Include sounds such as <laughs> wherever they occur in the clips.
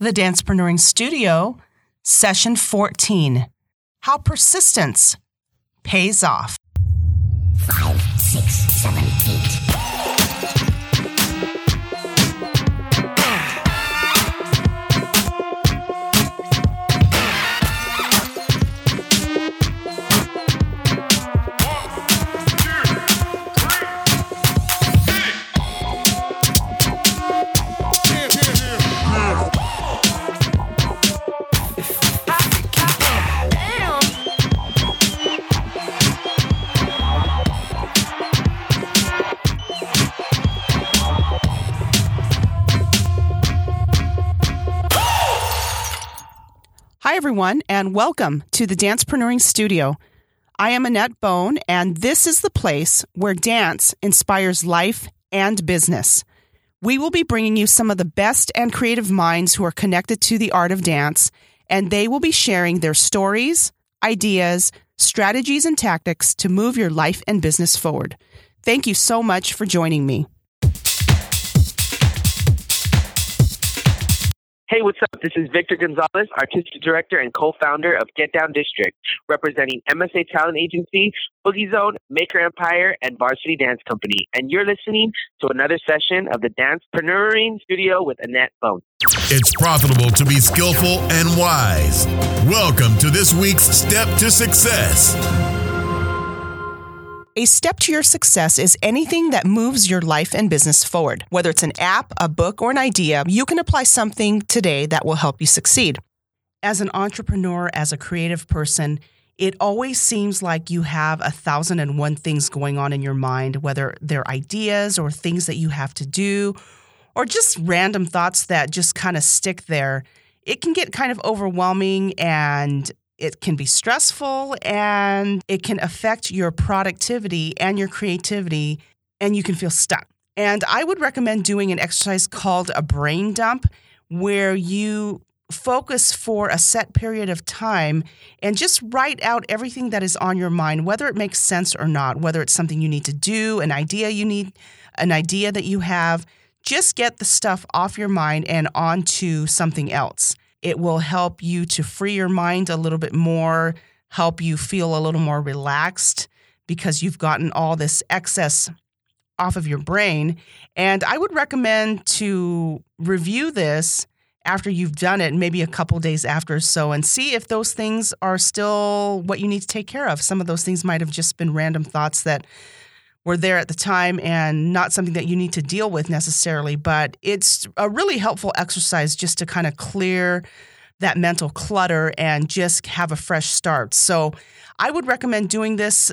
The Dancepreneuring Studio, Session 14 How Persistence Pays Off. Five, six, seven, eight. Everyone, and welcome to the Dancepreneuring Studio. I am Annett Bone, and this is the place where dance inspires life and business. We will be bringing you some of the best and creative minds who are connected to the art of dance, and they will be sharing their stories, ideas, strategies, and tactics to move your life and business forward. Thank you so much for joining me. Hey, what's up? This is Victor Gonzalez, Artistic Director and co-founder of Get Down District, representing MSA Talent Agency, Boogie Zone, Maker Empire, and Varsity Dance Company. And you're listening to another session of the Dancepreneuring Studio with Annett Bone. It's profitable to be skillful and wise. Welcome to this week's Step to Success. A step to your success is anything that moves your life and business forward. Whether it's an app, a book, or an idea, you can apply something today that will help you succeed. As an entrepreneur, as a creative person, it always seems like you have a thousand and one things going on in your mind, whether they're ideas or things that you have to do, or just random thoughts that just kind of stick there. It can get kind of overwhelming and it can be stressful and it can affect your productivity and your creativity, and you can feel stuck. And I would recommend doing an exercise called a brain dump, where you focus for a set period of time and just write out everything that is on your mind, whether it makes sense or not, whether it's something you need to do, an idea you need, an idea that you have. Just get the stuff off your mind and onto something else. It will help you to free your mind a little bit more, help you feel a little more relaxed because you've gotten all this excess off of your brain. And I would recommend to review this after you've done it, maybe a couple days after so, and see if those things are still what you need to take care of. Some of those things might have just been random thoughts that were there at the time and not something that you need to deal with necessarily, but it's a really helpful exercise just to kind of clear that mental clutter and just have a fresh start. So I would recommend doing this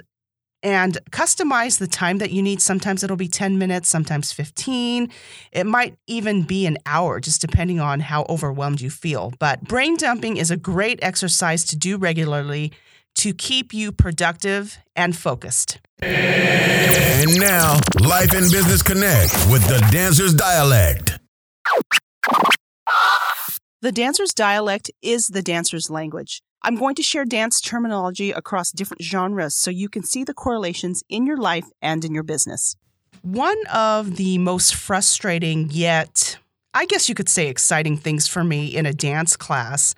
and customize the time that you need. Sometimes it'll be 10 minutes, sometimes 15. It might even be an hour, just depending on how overwhelmed you feel. But brain dumping is a great exercise to do regularly to keep you productive and focused. And now, Life and Business Connect with the Dancer's Dialect. The dancer's dialect is the dancer's language. I'm going to share dance terminology across different genres so you can see the correlations in your life and in your business. One of the most frustrating, yet I guess you could say exciting things for me in a dance class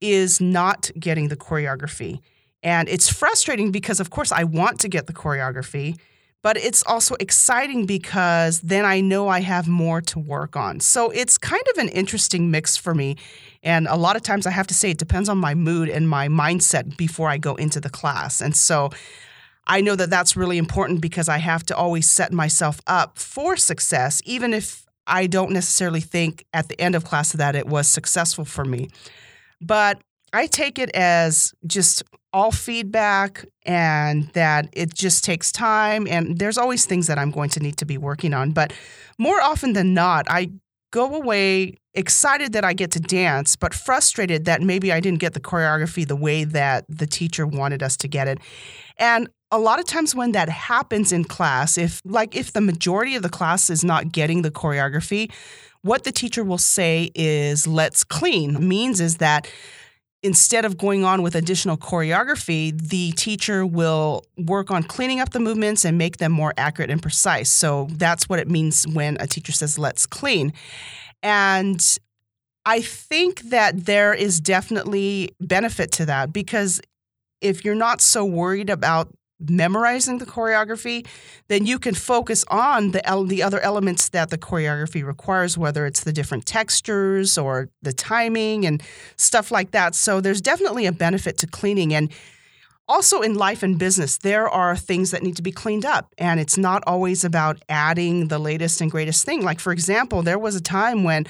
is not getting the choreography. And it's frustrating because, of course, I want to get the choreography, but it's also exciting because then I know I have more to work on. So it's kind of an interesting mix for me. And a lot of times I have to say it depends on my mood and my mindset before I go into the class. And so I know that that's really important because I have to always set myself up for success, even if I don't necessarily think at the end of class that it was successful for me. But I take it as just all feedback and that it just takes time. And there's always things that I'm going to need to be working on. But more often than not, I go away excited that I get to dance, but frustrated that maybe I didn't get the choreography the way that the teacher wanted us to get it. And a lot of times when that happens in class, if like if the majority of the class is not getting the choreography, what the teacher will say is let's clean means is that instead of going on with additional choreography, the teacher will work on cleaning up the movements and make them more accurate and precise. So that's what it means when a teacher says, let's clean. And I think that there is definitely benefit to that because if you're not so worried about memorizing the choreography, then you can focus on the the other elements that the choreography requires, whether it's the different textures or the timing and stuff like that. So there's definitely a benefit to cleaning. And also in life and business there are things that need to be cleaned up. And it's not always about adding the latest and greatest thing. Like for example there was a time when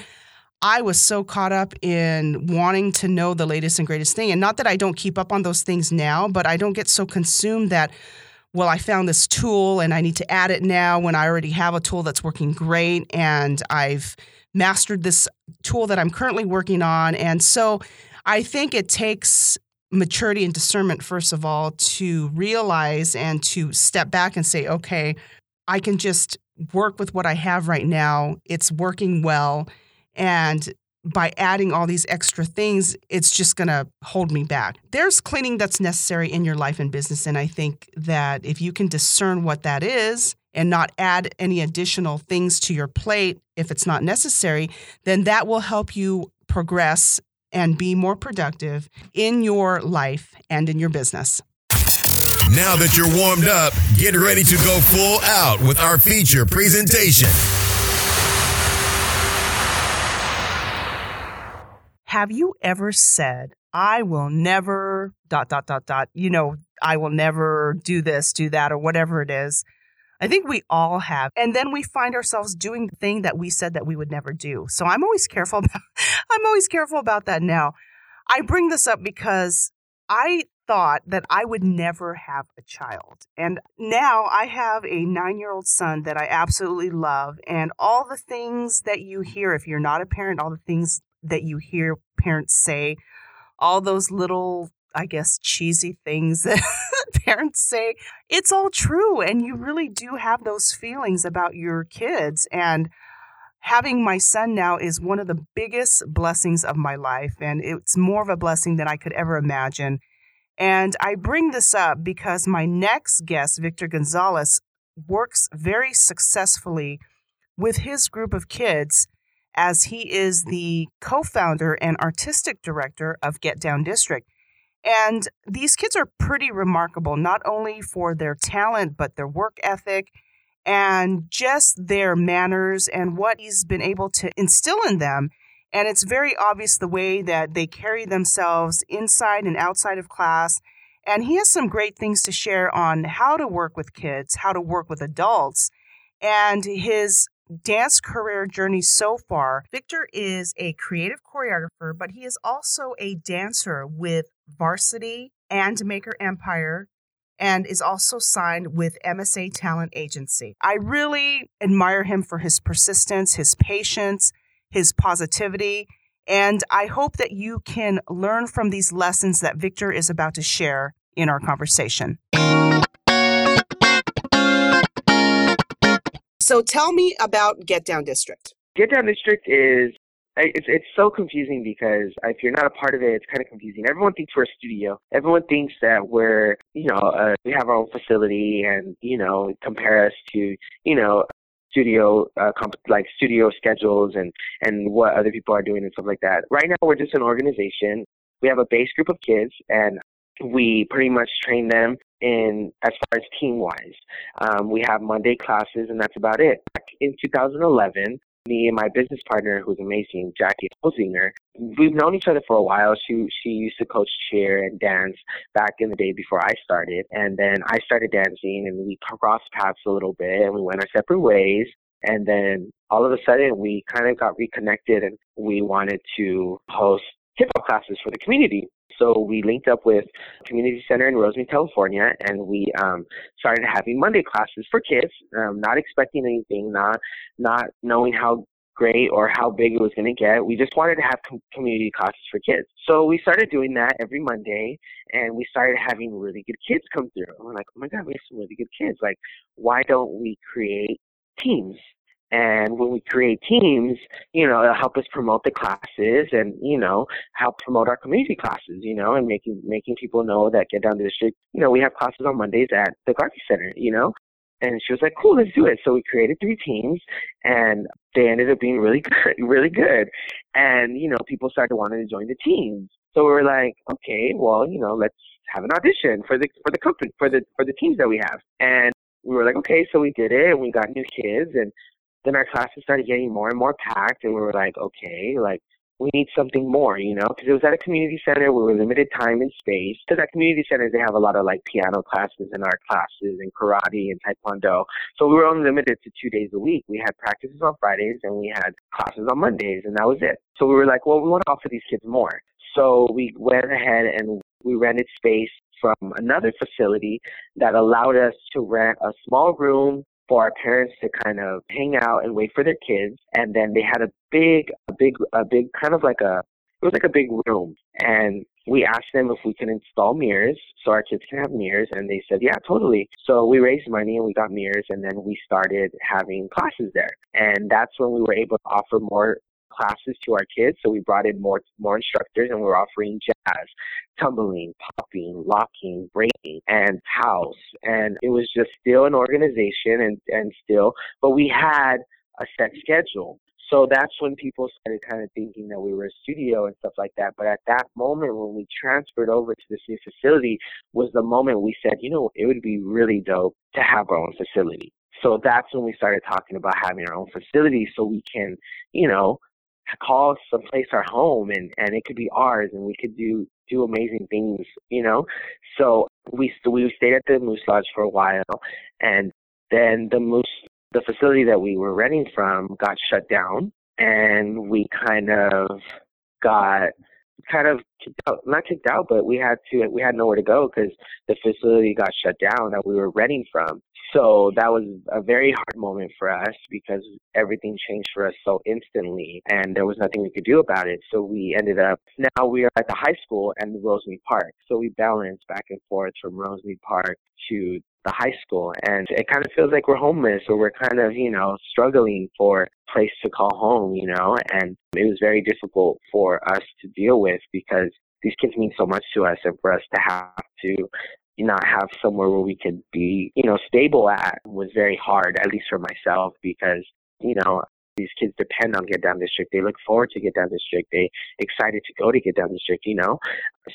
I was so caught up in wanting to know the latest and greatest thing. And not that I don't keep up on those things now, but I don't get so consumed that, well, I found this tool and I need to add it now when I already have a tool that's working great and I've mastered this tool that I'm currently working on. And so I think it takes maturity and discernment, first of all, to realize and to step back and say, okay, I can just work with what I have right now. It's working well and by adding all these extra things, it's just going to hold me back. There's cleaning that's necessary in your life and business. And I think that if you can discern what that is and not add any additional things to your plate if it's not necessary, then that will help you progress and be more productive in your life and in your business. Now that you're warmed up, get ready to go full out with our feature presentation. Have you ever said, I will never dot dot dot dot, you know, I will never do this, do that, or whatever it is? I think we all have. And then we find ourselves doing the thing that we said that we would never do. So I'm always careful <laughs> about I'm always careful about that now. I bring this up because I thought that I would never have a child. And now I have a 9-year-old son that I absolutely love and all the things that you hear if you're not a parent, all the things that you hear parents say, all those little, I guess, cheesy things <laughs> that parents say, it's all true. And you really do have those feelings about your kids. And having my son now is one of the biggest blessings of my life. And it's more of a blessing than I could ever imagine. And I bring this up because my next guest, Victor Gonzalez, works very successfully with his group of kids as he is the co founder and artistic director of Get Down District. And these kids are pretty remarkable, not only for their talent, but their work ethic and just their manners and what he's been able to instill in them. And it's very obvious the way that they carry themselves inside and outside of class. And he has some great things to share on how to work with kids, how to work with adults, and his dance career journey so far, Victor is a creative choreographer, but he is also a dancer with Varsity and Maker Empire and is also signed with MSA Talent Agency. I really admire him for his persistence, his patience, his positivity, and I hope that you can learn from these lessons that Victor is about to share in our conversation. So tell me about Get Down District. Get Down District is it's it's so confusing because if you're not a part of it, it's kind of confusing. Everyone thinks we're a studio. Everyone thinks that we're you know uh, we have our own facility and you know compare us to you know studio uh, comp- like studio schedules and and what other people are doing and stuff like that. Right now, we're just an organization. We have a base group of kids and we pretty much train them in as far as team wise. Um, we have Monday classes, and that's about it. Back in 2011, me and my business partner, who's amazing, Jackie Holzinger, we've known each other for a while. She she used to coach cheer and dance back in the day before I started, and then I started dancing, and we crossed paths a little bit, and we went our separate ways. And then all of a sudden, we kind of got reconnected, and we wanted to host hip hop classes for the community. So we linked up with Community Center in Rosemead, California, and we um, started having Monday classes for kids. Um, not expecting anything, not not knowing how great or how big it was going to get. We just wanted to have com- community classes for kids. So we started doing that every Monday, and we started having really good kids come through. And we're like, oh my god, we have some really good kids. Like, why don't we create teams and when we create teams, you know, it'll help us promote the classes and, you know, help promote our community classes, you know, and making making people know that Get Down District, you know, we have classes on Mondays at the Garvey Center, you know. And she was like, cool, let's do it. So we created three teams and they ended up being really <laughs> good, really good. And, you know, people started wanting to join the teams. So we were like, okay, well, you know, let's have an audition for the, for the company, for the, for the teams that we have. And we were like, okay, so we did it and we got new kids and then our classes started getting more and more packed and we were like, okay, like, we need something more, you know, because it was at a community center. We were limited time and space. Because at community centers, they have a lot of like piano classes and art classes and karate and taekwondo. So we were only limited to two days a week. We had practices on Fridays and we had classes on Mondays, and that was it. So we were like, well, we want to offer these kids more. So we went ahead and we rented space from another facility that allowed us to rent a small room for our parents to kind of hang out and wait for their kids. And then they had a big, a big, a big kind of like a, it was like a big room. And we asked them if we can install mirrors so our kids can have mirrors. And they said, yeah, totally. So we raised money and we got mirrors and then we started having classes there. And that's when we were able to offer more classes to our kids. So we brought in more more instructors, and we are offering jazz, tumbling, popping, locking, breaking, and house. And it was just still an organization, and and still, but we had a set schedule. So that's when people started kind of thinking that we were a studio and stuff like that. But at that moment, when we transferred over to this new facility, was the moment we said, you know, it would be really dope to have our own facility. So that's when we started talking about having our own facility so we can, you know, call someplace our home and and it could be ours and we could do do amazing things you know? So we we stayed at the moose lodge for a while and then the moose the facility that we were renting from got shut down and we kind of got kind of kicked out, not kicked out, but we had to, we had nowhere to go because the facility got shut down that we were renting from. So that was a very hard moment for us because everything changed for us so instantly and there was nothing we could do about it. So we ended up, now we are at the high school and Rosemead Park. So we balance back and forth from Rosemead Park to the high school and it kind of feels like we're homeless or we're kind of you know struggling for a place to call home you know and it was very difficult for us to deal with because these kids mean so much to us and for us to have to not have somewhere where we could be you know stable at was very hard at least for myself because you know these kids depend on Get Down District. They look forward to Get Down District. They excited to go to Get Down District, you know.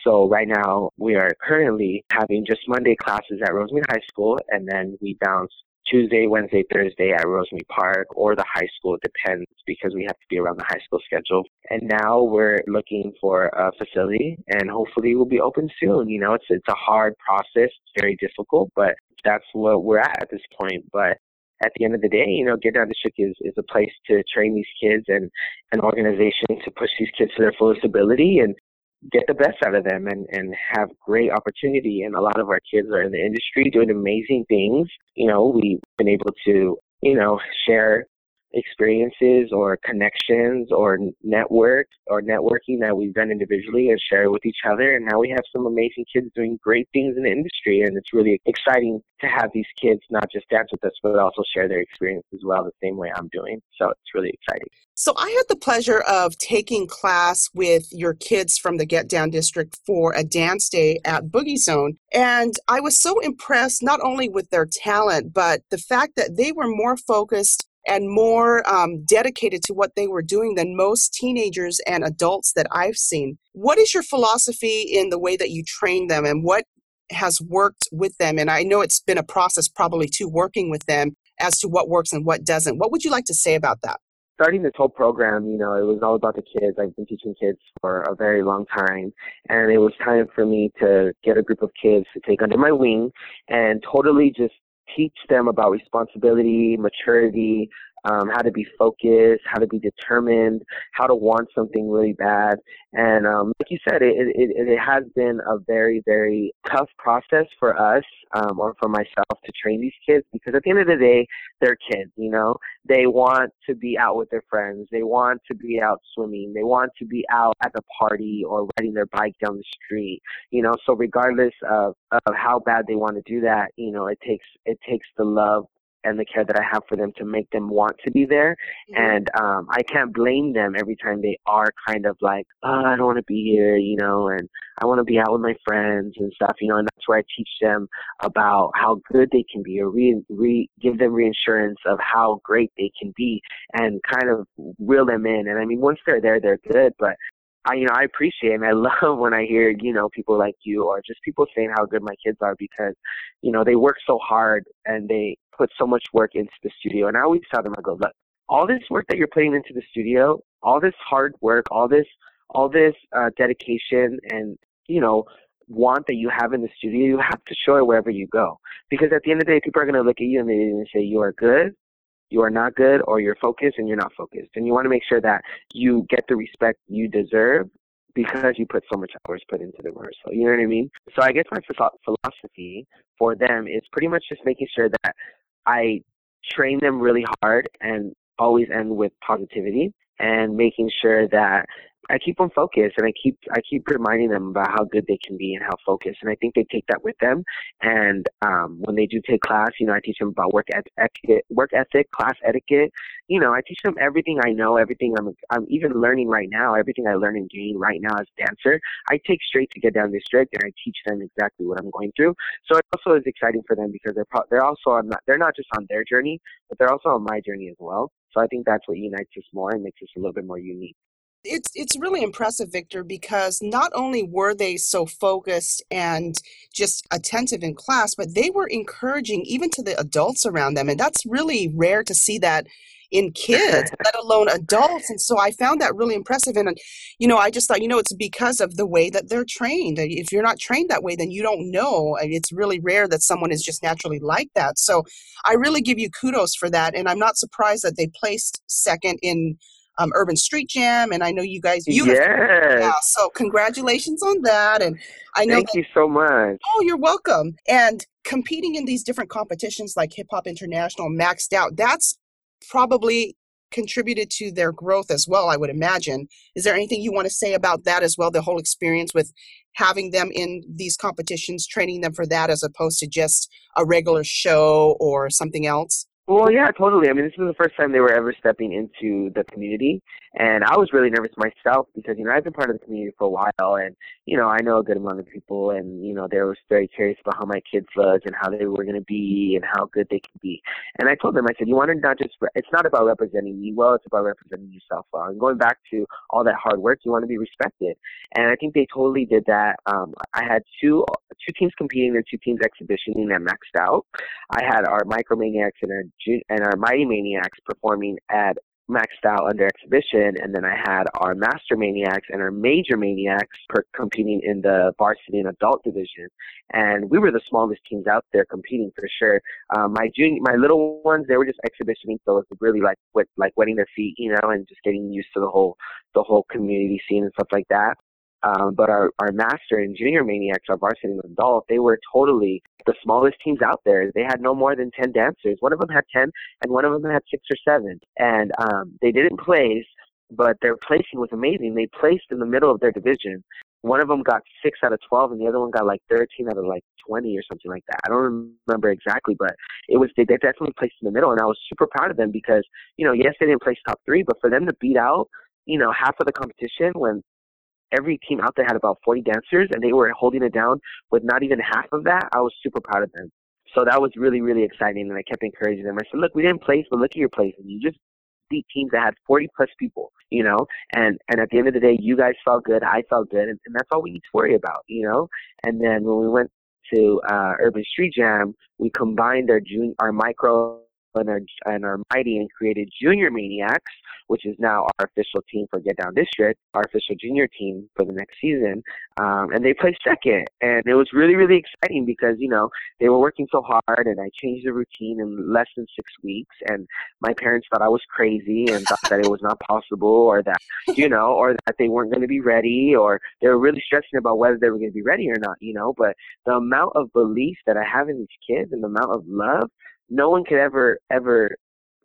So right now we are currently having just Monday classes at Rosemead High School and then we bounce Tuesday, Wednesday, Thursday at Rosemead Park or the high school. It depends because we have to be around the high school schedule. And now we're looking for a facility and hopefully we'll be open soon. You know, it's it's a hard process, it's very difficult, but that's what we're at at this point. But at the end of the day, you know, Get Down District is, is a place to train these kids and an organization to push these kids to their fullest ability and get the best out of them and, and have great opportunity. And a lot of our kids are in the industry doing amazing things. You know, we've been able to, you know, share experiences or connections or network or networking that we've done individually and share with each other. And now we have some amazing kids doing great things in the industry. And it's really exciting to have these kids not just dance with us, but also share their experience as well, the same way I'm doing. So it's really exciting. So I had the pleasure of taking class with your kids from the Get Down District for a dance day at Boogie Zone. And I was so impressed not only with their talent, but the fact that they were more focused and more um, dedicated to what they were doing than most teenagers and adults that I've seen. What is your philosophy in the way that you train them and what has worked with them? And I know it's been a process probably too working with them as to what works and what doesn't. What would you like to say about that? starting this whole program, you know, it was all about the kids. I've been teaching kids for a very long time, and it was time for me to get a group of kids to take under my wing and totally just teach them about responsibility, maturity, um, how to be focused, how to be determined, how to want something really bad. And um, like you said, it, it, it has been a very, very tough process for us um, or for myself to train these kids because at the end of the day, they're kids, you know? They want to be out with their friends. They want to be out swimming. They want to be out at the party or riding their bike down the street, you know? So regardless of, of how bad they want to do that, you know, it takes, it takes the love and the care that I have for them to make them want to be there. Mm-hmm. And um, I can't blame them every time they are kind of like, oh, I don't want to be here, you know, and I want to be out with my friends and stuff, you know. And that's where I teach them about how good they can be, or re, re give them reassurance of how great they can be, and kind of reel them in. And I mean, once they're there, they're good. But I you know I appreciate and <laughs> I love when I hear you know people like you or just people saying how good my kids are because you know they work so hard and they put so much work into the studio. And I always tell them I go look all this work that you're putting into the studio all this hard work all this all this uh, dedication and you know want that you have in the studio you have to show it wherever you go. Because at the end of the day people are going to look at you and they're going to say you are good you are not good or you're focused and you're not focused. And you want to make sure that you get the respect you deserve because you put so much hours put into the rehearsal. You know what I mean? So I guess my philosophy for them is pretty much just making sure that I train them really hard and always end with positivity and making sure that I keep them focused and I keep I keep reminding them about how good they can be and how focused and I think they take that with them and um, when they do take class you know I teach them about work etiquette work ethic class etiquette you know I teach them everything I know everything I'm I'm even learning right now everything I learn and gain right now as a dancer I take straight to get down the district and I teach them exactly what I'm going through so it also is exciting for them because they're pro- they're also on they're not just on their journey but they're also on my journey as well so I think that's what unites us more and makes us a little bit more unique it's it's really impressive, Victor, because not only were they so focused and just attentive in class, but they were encouraging even to the adults around them, and that's really rare to see that in kids, <laughs> let alone adults. And so I found that really impressive. And you know, I just thought, you know, it's because of the way that they're trained. If you're not trained that way, then you don't know. It's really rare that someone is just naturally like that. So I really give you kudos for that, and I'm not surprised that they placed second in um, Urban Street Jam, and I know you guys. Yeah, so congratulations on that, and I know. Thank that, you so much. Oh, you're welcome. And competing in these different competitions like Hip Hop International, Maxed Out, that's probably contributed to their growth as well. I would imagine. Is there anything you want to say about that as well? The whole experience with having them in these competitions, training them for that, as opposed to just a regular show or something else. Well, yeah, totally. I mean, this was the first time they were ever stepping into the community, and I was really nervous myself because you know I've been part of the community for a while, and you know I know a good amount of people, and you know they were very curious about how my kids looked and how they were going to be and how good they can be. And I told them, I said, you want to not just it's not about representing me well, it's about representing yourself well. And going back to all that hard work, you want to be respected, and I think they totally did that. Um, I had two two teams competing, their two teams exhibitioning that maxed out. I had our Micromaniacs and our and our Mighty Maniacs performing at maxed out under exhibition, and then I had our Master Maniacs and our Major Maniacs per- competing in the varsity and adult division, and we were the smallest teams out there competing for sure. Um, my junior, my little ones, they were just exhibitioning, so it was really like what like wetting their feet, you know, and just getting used to the whole the whole community scene and stuff like that. Um, but our, our master and junior maniacs, our varsity and adult, they were totally the smallest teams out there. They had no more than 10 dancers. One of them had 10 and one of them had six or seven. And um, they didn't place, but their placing was amazing. They placed in the middle of their division. One of them got six out of 12 and the other one got like 13 out of like 20 or something like that. I don't remember exactly, but it was, they, they definitely placed in the middle. And I was super proud of them because, you know, yes, they didn't place top three, but for them to beat out, you know, half of the competition when every team out there had about 40 dancers and they were holding it down with not even half of that. I was super proud of them. So that was really, really exciting. And I kept encouraging them. I said, look, we didn't place, but look at your place. And you just beat teams that had 40 plus people, you know, and, and at the end of the day, you guys felt good. I felt good. And, and that's all we need to worry about, you know? And then when we went to, uh, Urban Street Jam, we combined our junior, our micro and our, and our mighty and created Junior Maniacs, which is now our official team for Get Down District, our official junior team for the next season. Um, and they placed second. And it was really, really exciting because, you know, they were working so hard and I changed the routine in less than six weeks. And my parents thought I was crazy and thought that it was not possible or that, you know, or that they weren't going to be ready or they were really stressing about whether they were going to be ready or not, you know. But the amount of belief that I have in these kids and the amount of love no one could ever ever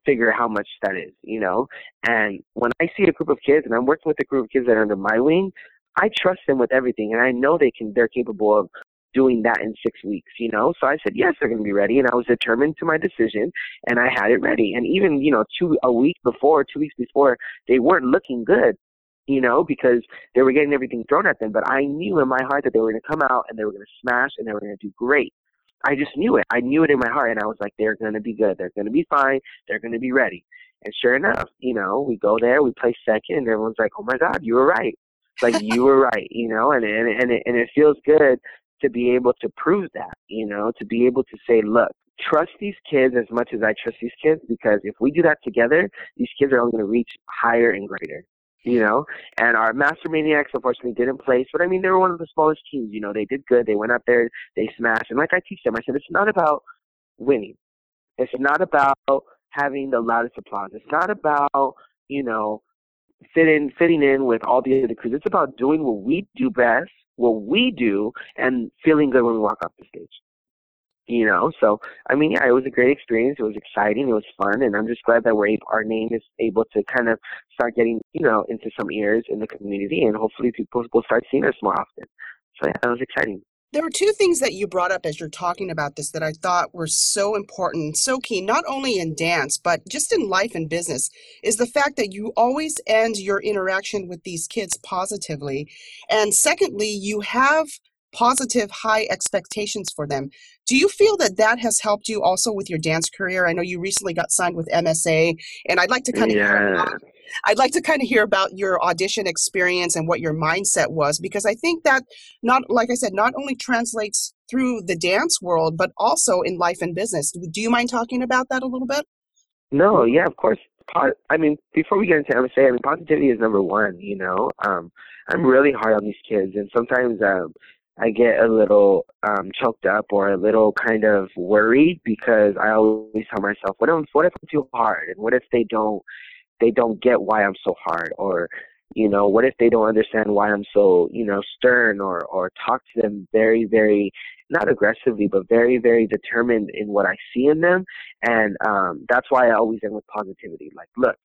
figure how much that is, you know. And when I see a group of kids, and I'm working with a group of kids that are under my wing, I trust them with everything, and I know they can. They're capable of doing that in six weeks, you know? So I said, yes, they're going to be ready. And I was determined to my decision and I had it ready. And even, you know, two, a week before, two weeks before, they weren't looking good, you know, because they were getting everything thrown at them. But I knew in my heart that they were going to come out and they were going to smash and they were going to do great. I just knew it. I knew it in my heart. And I was like, they're going to be good. They're going to be fine. They're going to be ready. And sure enough, you know, we go there, we play second, and everyone's like, "Oh my God, you were right! Like <laughs> you were right," you know. And and and it, and it feels good to be able to prove that, you know, to be able to say, "Look, trust these kids as much as I trust these kids, because if we do that together, these kids are only going to reach higher and greater." You know, and our Master Maniacs unfortunately didn't place, but I mean they were one of the smallest teams. You know, they did good. They went up there, they smashed, and like I teach them, I said it's not about winning. It's not about having the loudest applause. It's not about, you know, fitting fitting in with all the other crews. It's about doing what we do best, what we do, and feeling good when we walk off the stage. You know, so I mean, yeah, it was a great experience. It was exciting. It was fun, and I'm just glad that we're able, our name is able to kind of start getting, you know, into some ears in the community, and hopefully people will start seeing us more often. So yeah, that was exciting. There were two things that you brought up as you're talking about this that I thought were so important, so key, not only in dance, but just in life and business, is the fact that you always end your interaction with these kids positively. And secondly, you have positive, high expectations for them. Do you feel that that has helped you also with your dance career? I know you recently got signed with MSA, and I'd like to kind of yeah. I'd like to kind of hear about your audition experience and what your mindset was because I think that not like I said not only translates through the dance world but also in life and business. Do you mind talking about that a little bit? No, yeah, of course. I mean, before we get into MSA, I mean, positivity is number one. You know, um, I'm really hard on these kids, and sometimes um, I get a little um, choked up or a little kind of worried because I always tell myself, what if what if I'm too hard, and what if they don't they don't get why I'm so hard? Or you know what if they don't understand why I'm so you know stern or or talk to them very very not aggressively but very very determined in what I see in them. And um that's why I always end with positivity. Like look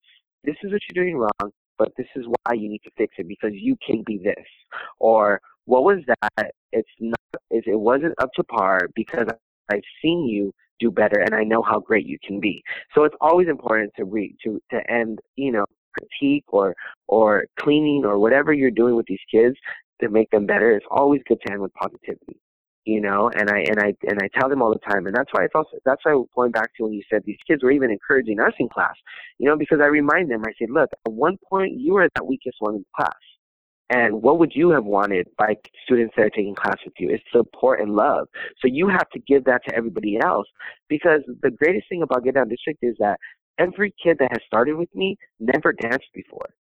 this is what you're doing wrong but this is why you need to fix it because you can be this. Or what was that it's not it wasn't up to par because I've seen you do better and I know how great you can be. So it's always important to read to to end, you know, critique or or cleaning or whatever you're doing with these kids to make them better. It's always good to end with positivity. You know, and I and I and I tell them all the time, and that's why it's also that's why going back to when you said these kids were even encouraging us in class, you know, because I remind them, I say, look, at one point you were that weakest one in class and what would you have wanted by students that are taking class with you? is support and love. So you have to give that to everybody else because the greatest thing about Get Down District is that every kid that has started with me never danced before.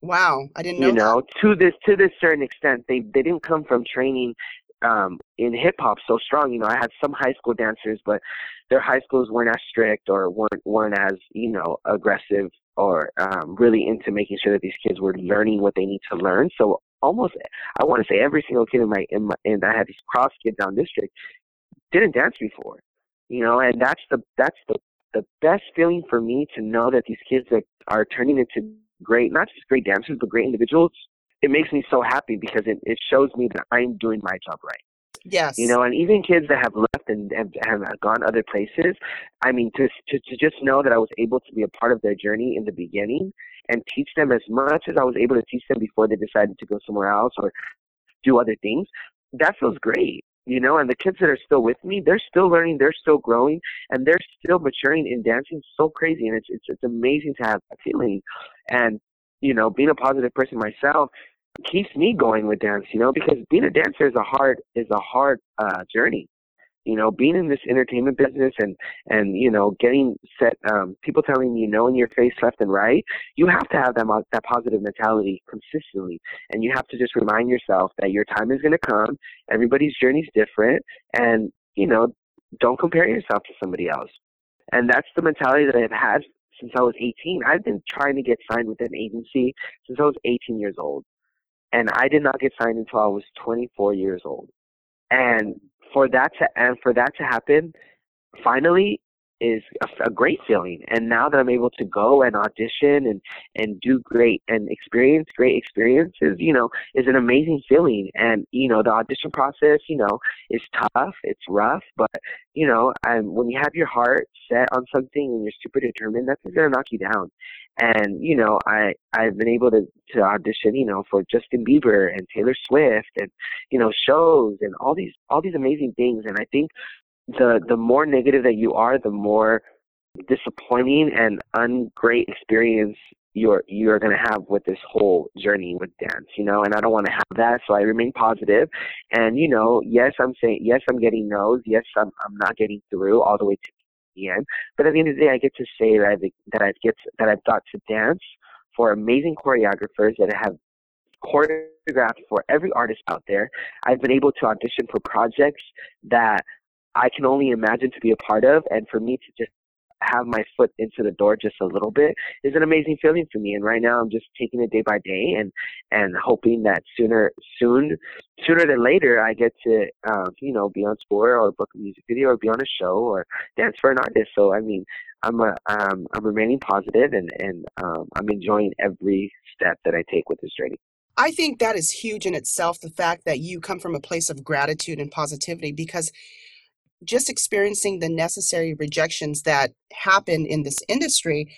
Wow, I didn't know. You know, that. to this to this certain extent, they they didn't come from training um, in hip hop so strong. You know, I had some high school dancers, but their high schools weren't as strict or weren't weren't as you know aggressive or um, really into making sure that these kids were learning what they need to learn. So almost, I want to say every single kid in my in my and I had these cross kids down district didn't dance before. You know, and that's the that's the the best feeling for me to know that these kids are, are turning into great, not just great dancers, but great individuals it makes me so happy because it, it shows me that I'm doing my job right. Yes. You know, and even kids that have left and, and have gone other places, I mean, to, to to just know that I was able to be a part of their journey in the beginning and teach them as much as I was able to teach them before they decided to go somewhere else or do other things, that feels great. You know, and the kids that are still with me, they're still learning, they're still growing, and they're still maturing in dancing. So crazy, and it's it's it's amazing to have that feeling. And you know, being a positive person myself, keeps me going with dance, you know, because being a dancer is a hard is a hard uh journey. You know, being in this entertainment business and and you know getting set, um, people telling you no in your face left and right. You have to have that mo- that positive mentality consistently, and you have to just remind yourself that your time is going to come. Everybody's journey is different, and you know, don't compare yourself to somebody else. And that's the mentality that I've had since I was 18. I've been trying to get signed with an agency since I was 18 years old and I did not get signed until I was 24 years old. And for that to and for that to happen, finally, is a, a, great feeling. And now that I'm able to go and audition and and do great and experience great experiences, you know, is an amazing feeling. And you know, the audition process, you know, is tough, it's rough, but you know, and when you have your heart set on something and you're super determined, that's gonna knock you down. And you know, I I've been able to to audition, you know, for Justin Bieber and Taylor Swift and you know shows and all these all these amazing things. And I think the the more negative that you are, the more disappointing and ungreat experience you're you're going to have with this whole journey with dance you know and i don't want to have that so i remain positive. And you know yes i'm saying yes i'm getting no's yes i'm i'm not getting through all the way to the end but at the end of the day i get to say that i that i get to, that i've got to dance for amazing choreographers that have choreographed for every artist out there. I've been able to audition for projects that I can only imagine to be a part of, and for me to just have my foot into the door just a little bit is an amazing feeling for me. And right now, I'm just taking it day by day, and and hoping that sooner, soon, sooner than later, I get to, uh, you know, be on tour or book a music video or be on a show or dance for an artist. So I mean, I'm a, um, I'm remaining positive, and and um, I'm enjoying every step that I take with this journey. I think that is huge in itself. The fact that you come from a place of gratitude and positivity, because just experiencing the necessary rejections that happen in this industry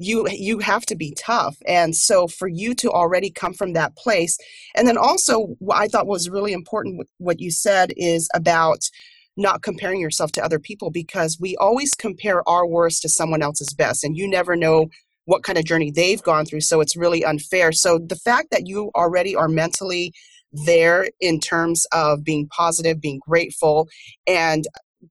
you you have to be tough. And so for you to already come from that place and then also what i thought was really important what you said is about not comparing yourself to other people because we always compare our worst to someone else's best and you never know what kind of journey they've gone through so it's really unfair. So the fact that you already are mentally there in terms of being positive being grateful and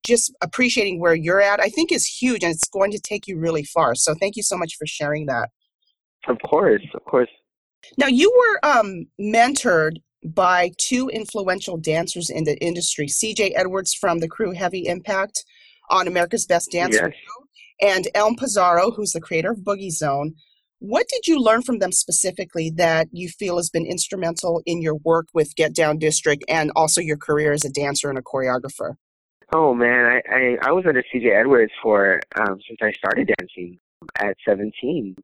just appreciating where you're at, I think is huge and it's going to take you really far. So thank you so much for sharing that. Of course, of course. Now you were um, mentored by two influential dancers in the industry, CJ Edwards from the crew Heavy Impact on America's Best Dance Crew, yes. and Elm Pizarro, who's the creator of Boogie Zone. What did you learn from them specifically that you feel has been instrumental in your work with Get Down District and also your career as a dancer and a choreographer? Oh man, I I, I was under CJ Edwards for um, since I started dancing at 17,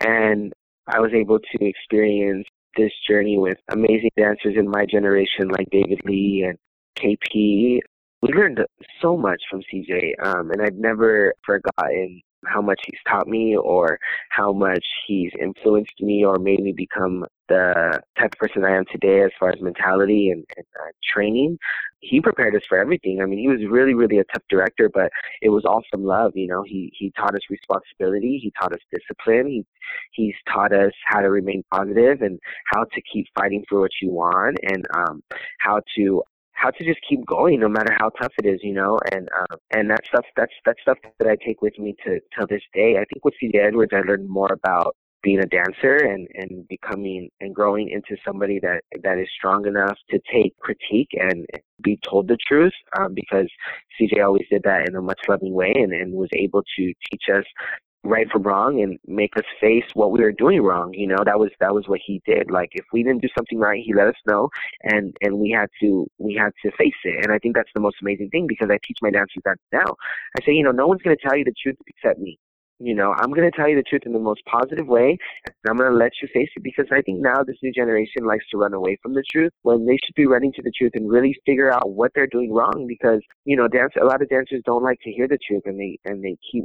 and I was able to experience this journey with amazing dancers in my generation like David Lee and KP. We learned so much from CJ, um, and I've never forgotten how much he's taught me or how much he's influenced me or made me become the type of person I am today as far as mentality and, and uh, training. He prepared us for everything. I mean, he was really, really a tough director, but it was all from love. You know, he he taught us responsibility. He taught us discipline. He he's taught us how to remain positive and how to keep fighting for what you want and um, how to how to just keep going no matter how tough it is, you know, and um, and that stuff that's that stuff that I take with me to till this day. I think with CJ Edwards, I learned more about being a dancer and and becoming and growing into somebody that that is strong enough to take critique and be told the truth um, because CJ always did that in a much loving way and, and was able to teach us right from wrong and make us face what we were doing wrong you know? That was that was what he did. Like if we didn't do something right he let us know and and we had to we had to face it. And i think that's the most amazing thing because i teach my dancers that now. I say you know no one's going to tell you the truth except me. You know i'm going to tell you the truth in the most positive way and i'm going to let you face it because i think now this new generation likes to run away from the truth when they should be running to the truth and really figure out what they're doing wrong because you know dance a lot of dancers don't like to hear the truth and they and they keep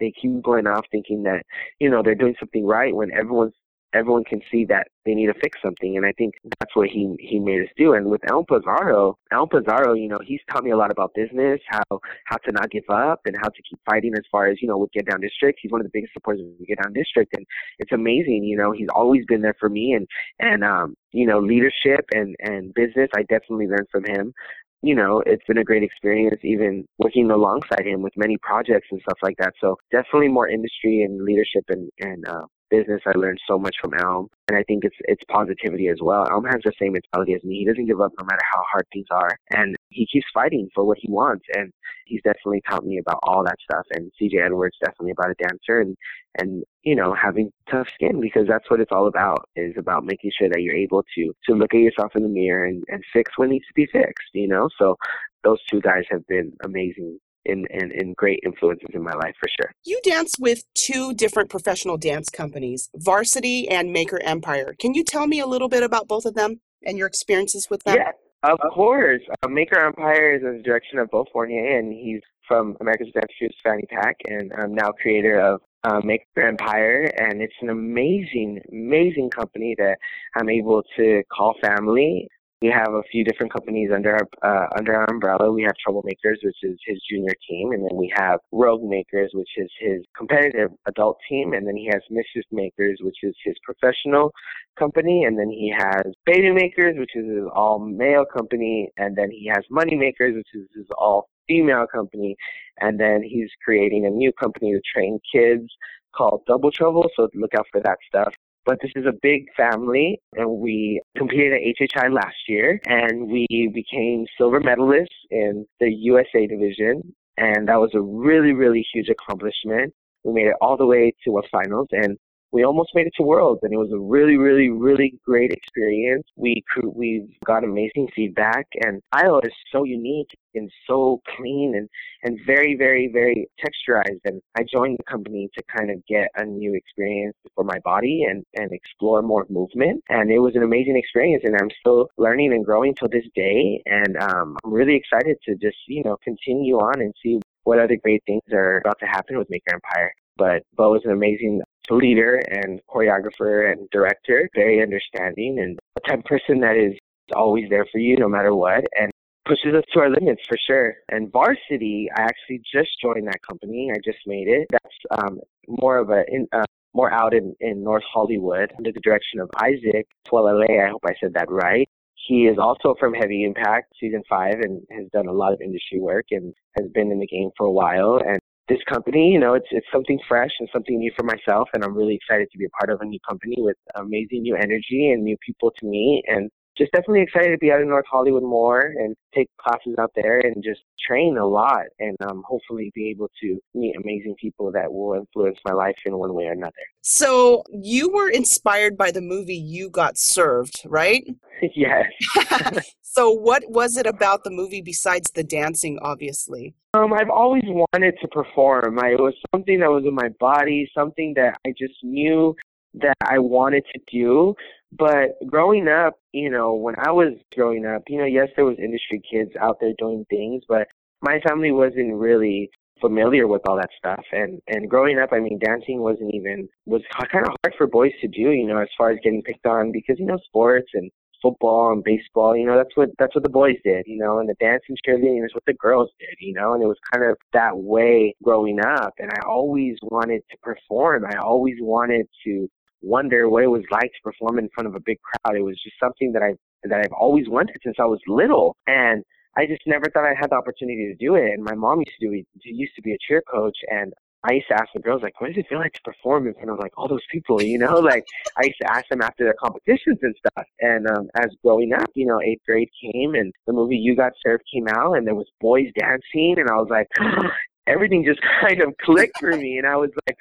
they keep going off thinking that you know they're doing something right when everyone's everyone can see that they need to fix something and I think that's what he he made us do. And with Elm Pizarro, Elm Pizarro, you know, he's taught me a lot about business, how how to not give up and how to keep fighting as far as, you know, with Get Down District. He's one of the biggest supporters of Get Down District and it's amazing, you know, he's always been there for me and and um, you know, leadership and and business I definitely learned from him you know, it's been a great experience even working alongside him with many projects and stuff like that. So definitely more industry and leadership and, and uh, business. I learned so much from Elm, and I think it's it's positivity as well. Elm has the same mentality as me. He doesn't give up no matter how hard things are, and he keeps fighting for what he wants. And he's definitely taught me about all that stuff. And CJ Edwards definitely about a dancer and and you know having tough skin because that's what it's all about. Is about making sure that you're able to to look at yourself in the mirror and and fix what needs to be fixed. You know, so those two guys have been amazing and, and, and great influences in my life for sure. You dance with two different professional dance companies, Varsity and Maker Empire. Can you tell me a little bit about both of them and your experiences with them? Yeah, of course. Uh, Maker Empire is in the direction of Beau Fournier, and he's from America's Dance Shoes Fanny Pak, and I'm now creator of uh, Maker Empire, and it's an amazing, amazing company that I'm able to call family. We have a few different companies under our uh, under our umbrella. We have Troublemakers, which is his junior team, and then we have Rogue Makers, which is his competitive adult team, and then he has Mischief Makers, which is his professional company, and then he has Baby Makers, which is his all male company, and then he has Money Makers, which is his all female company, and then he's creating a new company to train kids called Double Trouble. So look out for that stuff. But this is a big family, and we competed at HHI last year, and we became silver medalists in the USA division, and that was a really, really huge accomplishment. We made it all the way to a finals, and we almost made it to Worlds, and it was a really, really, really great experience. We we got amazing feedback, and Iowa is so unique and so clean and and very, very, very texturized. And I joined the company to kind of get a new experience for my body and and explore more movement. And it was an amazing experience, and I'm still learning and growing till this day. And um, I'm really excited to just you know continue on and see what other great things are about to happen with Maker Empire. But Beau is an amazing leader and choreographer and director, very understanding and a type of person that is always there for you no matter what and pushes us to our limits for sure. And Varsity, I actually just joined that company. I just made it. That's um, more of a in, uh, more out in, in North Hollywood under the direction of Isaac Twalele. I hope I said that right. He is also from Heavy Impact season five and has done a lot of industry work and has been in the game for a while. And this company, you know, it's it's something fresh and something new for myself, and I'm really excited to be a part of a new company with amazing new energy and new people to meet, and just definitely excited to be out in North Hollywood more and take classes out there and just train a lot and um, hopefully be able to meet amazing people that will influence my life in one way or another. So you were inspired by the movie You Got Served, right? <laughs> <laughs> yes. so what was it about the movie besides the dancing, obviously? Um, I've always wanted to perform. I, it was something that was in my body, something that I just knew that I wanted to do. But growing up, you know, when I was growing up, you know, yes, there was industry kids out there doing things, but my family wasn't really familiar with all that stuff and and growing up i mean dancing wasn't even was kind of hard for boys to do you know as far as getting picked on because you know sports and football and baseball, you know, that's what that's what the boys did, you know, and the dance and cheerleading is what the girls did, you know, and it was kind of that way growing up. And I always wanted to perform. I always wanted to wonder what it was like to perform in front of a big crowd. It was just something that I that I've always wanted since I was little. And I just never thought I had the opportunity to do it. And my mom used to do used to be a cheer coach, and I used to ask the girls like, what does it feel like to perform in front of like all those people? You know, <laughs> like I used to ask them after their competitions and stuff. And um, as growing up, you know, eighth grade came and the movie You Got Served came out, and there was boys dancing, and I was like, <gasps> everything just <laughs> kind of clicked for me, and I was like,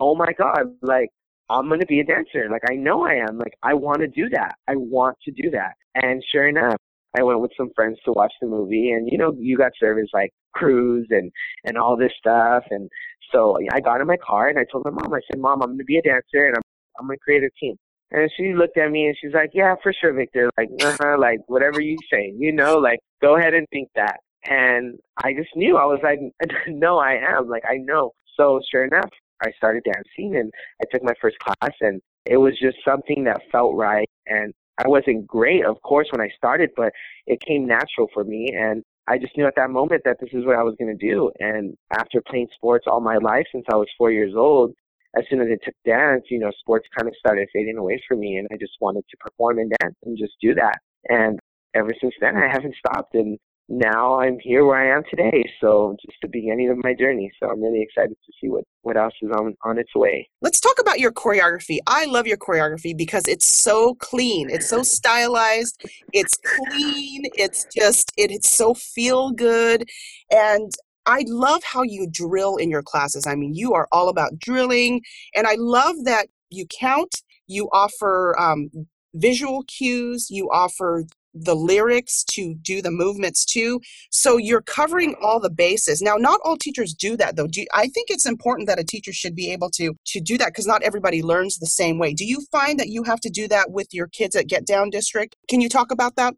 oh my god, like I'm gonna be a dancer. Like I know I am. Like I want to do that. I want to do that. And sure enough, I went with some friends to watch the movie, and you know, you got service like cruise and and all this stuff, and so I got in my car and I told my mom, I said, Mom, I'm going to be a dancer and I'm, I'm going to create a team. And she looked at me and she's like, Yeah, for sure, Victor. Like, uh-huh, like whatever you say, you know, like go ahead and think that. And I just knew. I was like, <laughs> No, I am. Like, I know. So sure enough, I started dancing and I took my first class and it was just something that felt right. And I wasn't great, of course, when I started, but it came natural for me. And I just knew at that moment that this is what I was going to do. And after playing sports all my life since I was four years old, as soon as I took dance, you know, sports kind of started fading away from me, and I just wanted to perform and dance and just do that. And ever since then, I haven't stopped. And now I'm here where I am today. So just the beginning of my journey. So I'm really excited to see what, what else is on, on its way. Let's talk about your choreography. I love your choreography because it's so clean. It's so stylized. It's clean. It's just, it, it's so feel good. And I love how you drill in your classes. I mean, you are all about drilling. And I love that you count, you offer um, visual cues, you offer the lyrics to do the movements too. So you're covering all the bases. Now, not all teachers do that though. Do you, I think it's important that a teacher should be able to to do that because not everybody learns the same way. Do you find that you have to do that with your kids at Get Down District? Can you talk about that?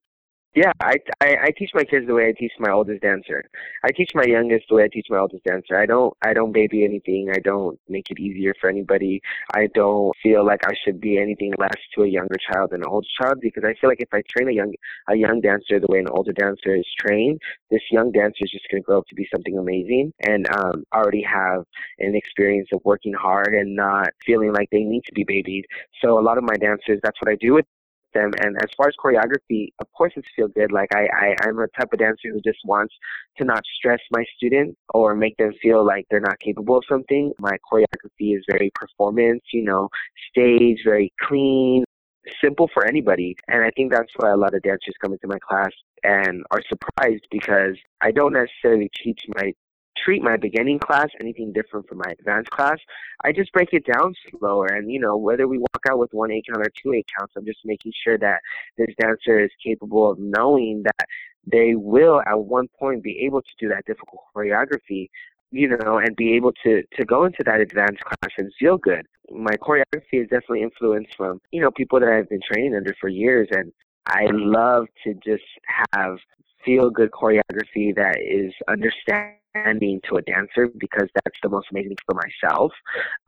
Yeah, I, I I teach my kids the way I teach my oldest dancer. I teach my youngest the way I teach my oldest dancer. I don't I don't baby anything. I don't make it easier for anybody. I don't feel like I should be anything less to a younger child than an older child because I feel like if I train a young a young dancer the way an older dancer is trained, this young dancer is just going to grow up to be something amazing and um, already have an experience of working hard and not feeling like they need to be babied. So a lot of my dancers, that's what I do with them. And as far as choreography, of course it's feel good. Like I, I, I'm a type of dancer who just wants to not stress my student or make them feel like they're not capable of something. My choreography is very performance, you know, stage, very clean, simple for anybody. And I think that's why a lot of dancers come into my class and are surprised because I don't necessarily teach my treat my beginning class anything different from my advanced class. I just break it down slower. And, you know, whether we walk out with one eight count or two eight counts, I'm just making sure that this dancer is capable of knowing that they will at one point be able to do that difficult choreography you know, and be able to to go into that advanced class and feel good. My choreography is definitely influenced from you know people that I've been training under for years, and I love to just have feel good choreography that is understanding to a dancer because that's the most amazing for myself.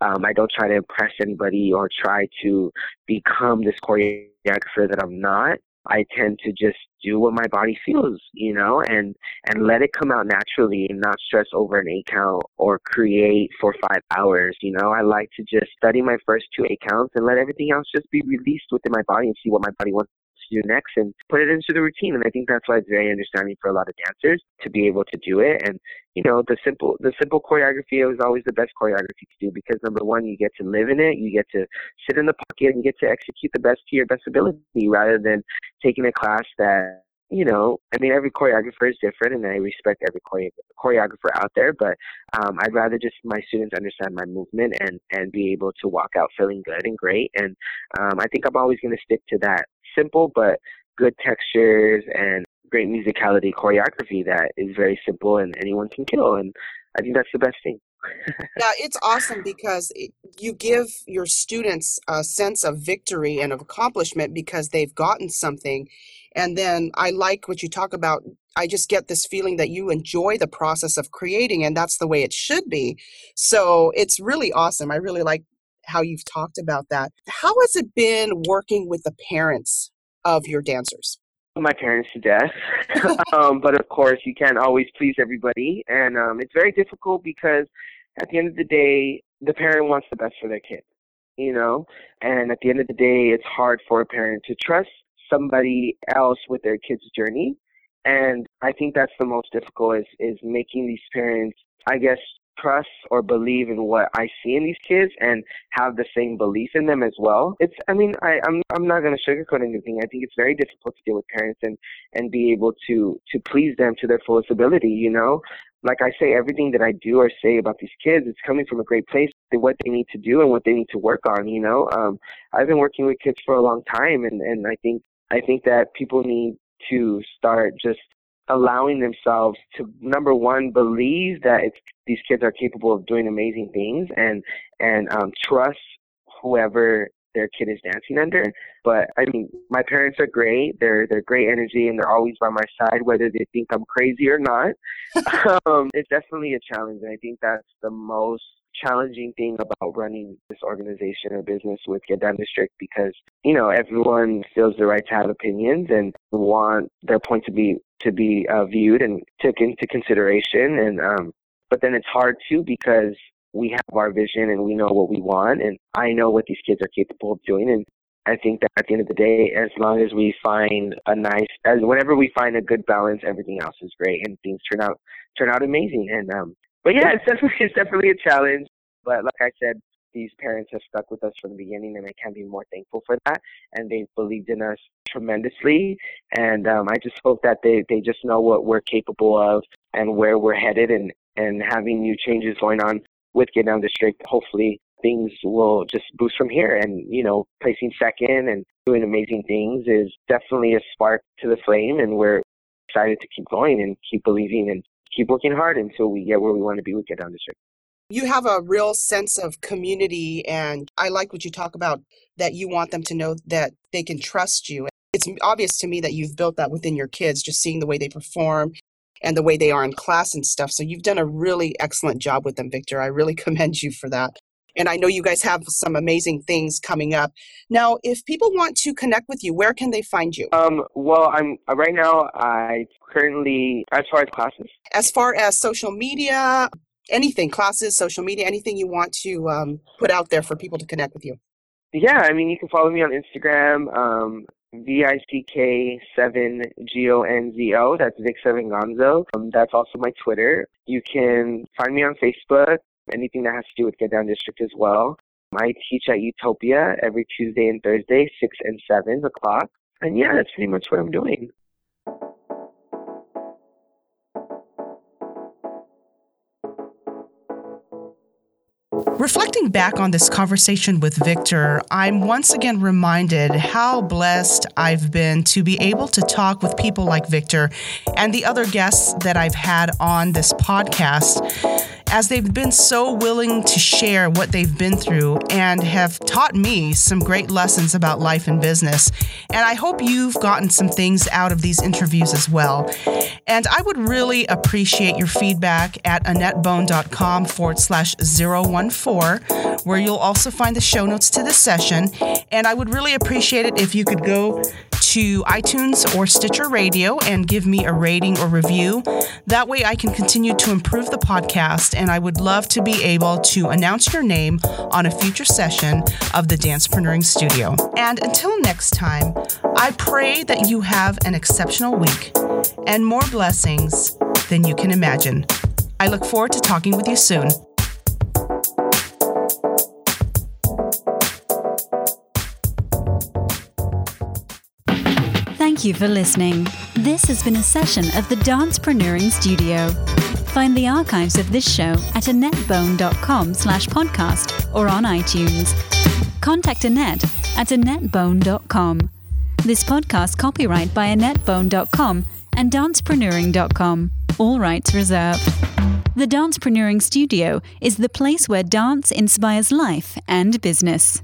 Um, I don't try to impress anybody or try to become this choreographer that I'm not. I tend to just do what my body feels, you know, and and let it come out naturally and not stress over an eight count or create for five hours. You know, I like to just study my first two eight counts and let everything else just be released within my body and see what my body wants do next and put it into the routine. And I think that's why it's very understanding for a lot of dancers to be able to do it. And you know, the simple the simple choreography is always the best choreography to do because number one, you get to live in it, you get to sit in the pocket and you get to execute the best to your best ability rather than taking a class that you know, I mean, every choreographer is different, and I respect every chore- choreographer out there. But um, I'd rather just my students understand my movement and and be able to walk out feeling good and great. And um, I think I'm always going to stick to that simple but good textures and great musicality choreography that is very simple and anyone can kill. And I think that's the best thing. <laughs> yeah, it's awesome because you give your students a sense of victory and of accomplishment because they've gotten something. And then I like what you talk about. I just get this feeling that you enjoy the process of creating, and that's the way it should be. So it's really awesome. I really like how you've talked about that. How has it been working with the parents of your dancers? My parents to death, <laughs> <laughs> um, but of course you can't always please everybody, and um, it's very difficult because at the end of the day, the parent wants the best for their kid, you know, and at the end of the day, it's hard for a parent to trust somebody else with their kid's journey, and I think that's the most difficult is is making these parents, I guess, trust or believe in what I see in these kids and have the same belief in them as well. It's I mean, I, I'm I'm not gonna sugarcoat anything. I think it's very difficult to deal with parents and, and be able to to please them to their fullest ability, you know? Like I say, everything that I do or say about these kids, it's coming from a great place. What they need to do and what they need to work on. You know, um, I've been working with kids for a long time, and and I think I think that people need to start just allowing themselves to number one believe that these kids are capable of doing amazing things and and um, trust whoever their kid is dancing under. But I mean, my parents are great. They're they're great energy, and they're always by my side, whether they think I'm crazy or not. <laughs> um, it's definitely a challenge, and I think that's the most challenging thing about running this organization or business with Down District because you know everyone feels the right to have opinions and want their point to be to be uh, viewed and took into consideration and um but then it's hard too because we have our vision and we know what we want and I know what these kids are capable of doing and I think that at the end of the day, as long as we find a nice, as whenever we find a good balance, everything else is great and things turn out turn out amazing. And um, but yeah, it's definitely it's definitely a challenge. But like I said, these parents have stuck with us from the beginning, and I can't be more thankful for that. And they've believed in us tremendously. And um, I just hope that they they just know what we're capable of and where we're headed, and and having new changes going on with Get Down District. Hopefully, things will just boost from here. And, you know, placing second and doing amazing things is definitely a spark to the flame. And we're excited to keep going and keep believing and keep working hard until we get where we want to be with Get Down District. You have a real sense of community, and I like what you talk about that you want them to know that they can trust you. It's obvious to me that you've built that within your kids, just seeing the way they perform and the way they are in class and stuff. So you've done a really excellent job with them, Victor. I really <laughs> commend you for that. And I know you guys have some amazing things coming up. Now, if people want to connect with you, where can they find you? Um, well, I'm uh, right now. I currently, as far as classes, As far as social media, anything, classes, social media, anything you want to um, put out there for people to connect with you. yeah. I mean, you can follow me on Instagram. Um, V I C K seven G O N Z O. That's Vic Seven Gonzo. Um, that's also my Twitter. You can find me on Facebook. Anything that has to do with Get Down District as well. I teach at Utopia every Tuesday and Thursday, six and seven o'clock. And yeah, that's pretty much what I'm doing. Reflecting back on this conversation with Victor, I'm once again reminded how blessed I've been to be able to talk with people like Victor and the other guests that I've had on this podcast as they've been so willing to share what they've been through and have taught me some great lessons about life and business. And I hope you've gotten some things out of these interviews as well. And I would really appreciate your feedback at AnnettBone.com forward slash 014, where you'll also find the show notes to this session. And I would really appreciate it if you could go to iTunes or Stitcher Radio and give me a rating or review. That way I can continue to improve the podcast, and I would love to be able to announce your name on a future session of the Dancepreneuring Studio. And until next time, I pray that you have an exceptional week and more blessings than you can imagine. I look forward to talking with you soon. Thank you for listening. This has been a session of the Dancepreneuring Studio. Find the archives of this show at AnnettBone.com slash podcast or on iTunes. Contact Annett at AnnettBone.com. This podcast copyright by AnnettBone.com and dancepreneuring.com. All rights reserved. The Dancepreneuring Studio is the place where dance inspires life and business.